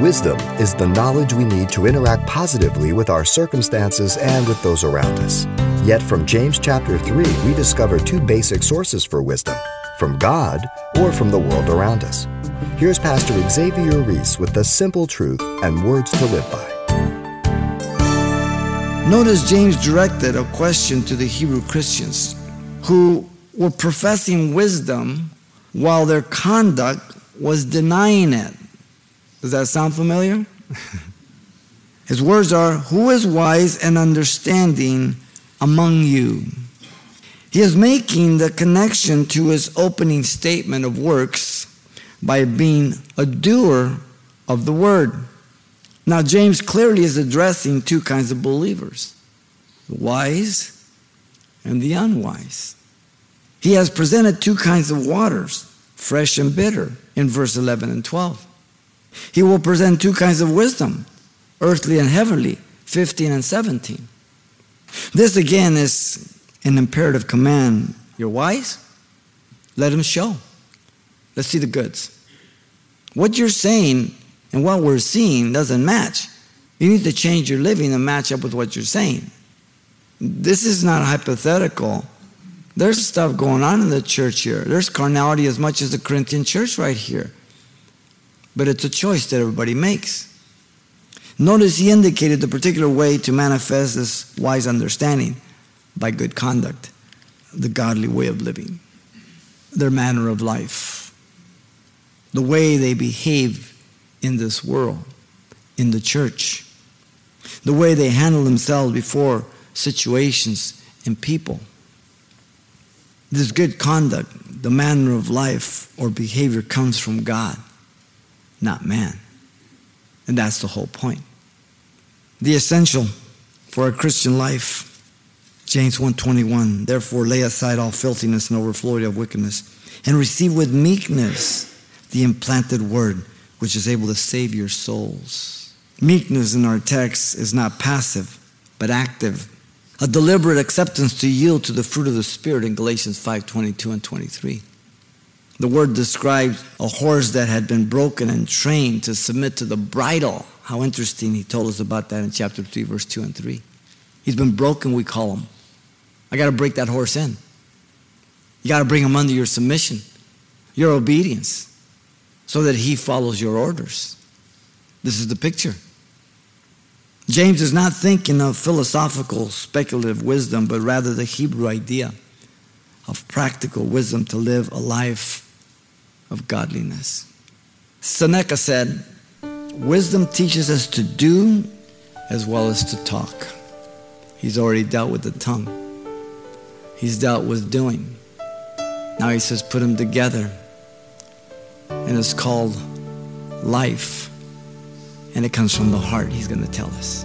Wisdom is the knowledge we need to interact positively with our circumstances and with those around us. Yet from James chapter 3, we discover two basic sources for wisdom from God or from the world around us. Here's Pastor Xavier Reese with the simple truth and words to live by. Notice James directed a question to the Hebrew Christians who were professing wisdom while their conduct was denying it. Does that sound familiar? His words are Who is wise and understanding among you? He is making the connection to his opening statement of works by being a doer of the word. Now, James clearly is addressing two kinds of believers the wise and the unwise. He has presented two kinds of waters, fresh and bitter, in verse 11 and 12. He will present two kinds of wisdom, earthly and heavenly, 15 and 17. This again is an imperative command. You're wise? Let him show. Let's see the goods. What you're saying and what we're seeing doesn't match. You need to change your living and match up with what you're saying. This is not hypothetical. There's stuff going on in the church here. There's carnality as much as the Corinthian church right here. But it's a choice that everybody makes. Notice he indicated the particular way to manifest this wise understanding by good conduct, the godly way of living, their manner of life, the way they behave in this world, in the church, the way they handle themselves before situations and people. This good conduct, the manner of life or behavior comes from God, not man. And that's the whole point. The essential for a Christian life James 1:21 Therefore lay aside all filthiness and overflowing of wickedness and receive with meekness the implanted word which is able to save your souls. Meekness in our text is not passive but active. A deliberate acceptance to yield to the fruit of the spirit in Galatians 5:22 and 23. The word describes a horse that had been broken and trained to submit to the bridle. How interesting he told us about that in chapter 3 verse 2 and 3. He's been broken, we call him. I got to break that horse in. You got to bring him under your submission, your obedience, so that he follows your orders. This is the picture. James is not thinking of philosophical, speculative wisdom, but rather the Hebrew idea of practical wisdom to live a life of godliness. Seneca said, Wisdom teaches us to do as well as to talk. He's already dealt with the tongue he's dealt with doing. Now he says, put them together. And it's called life. And it comes from the heart, he's going to tell us.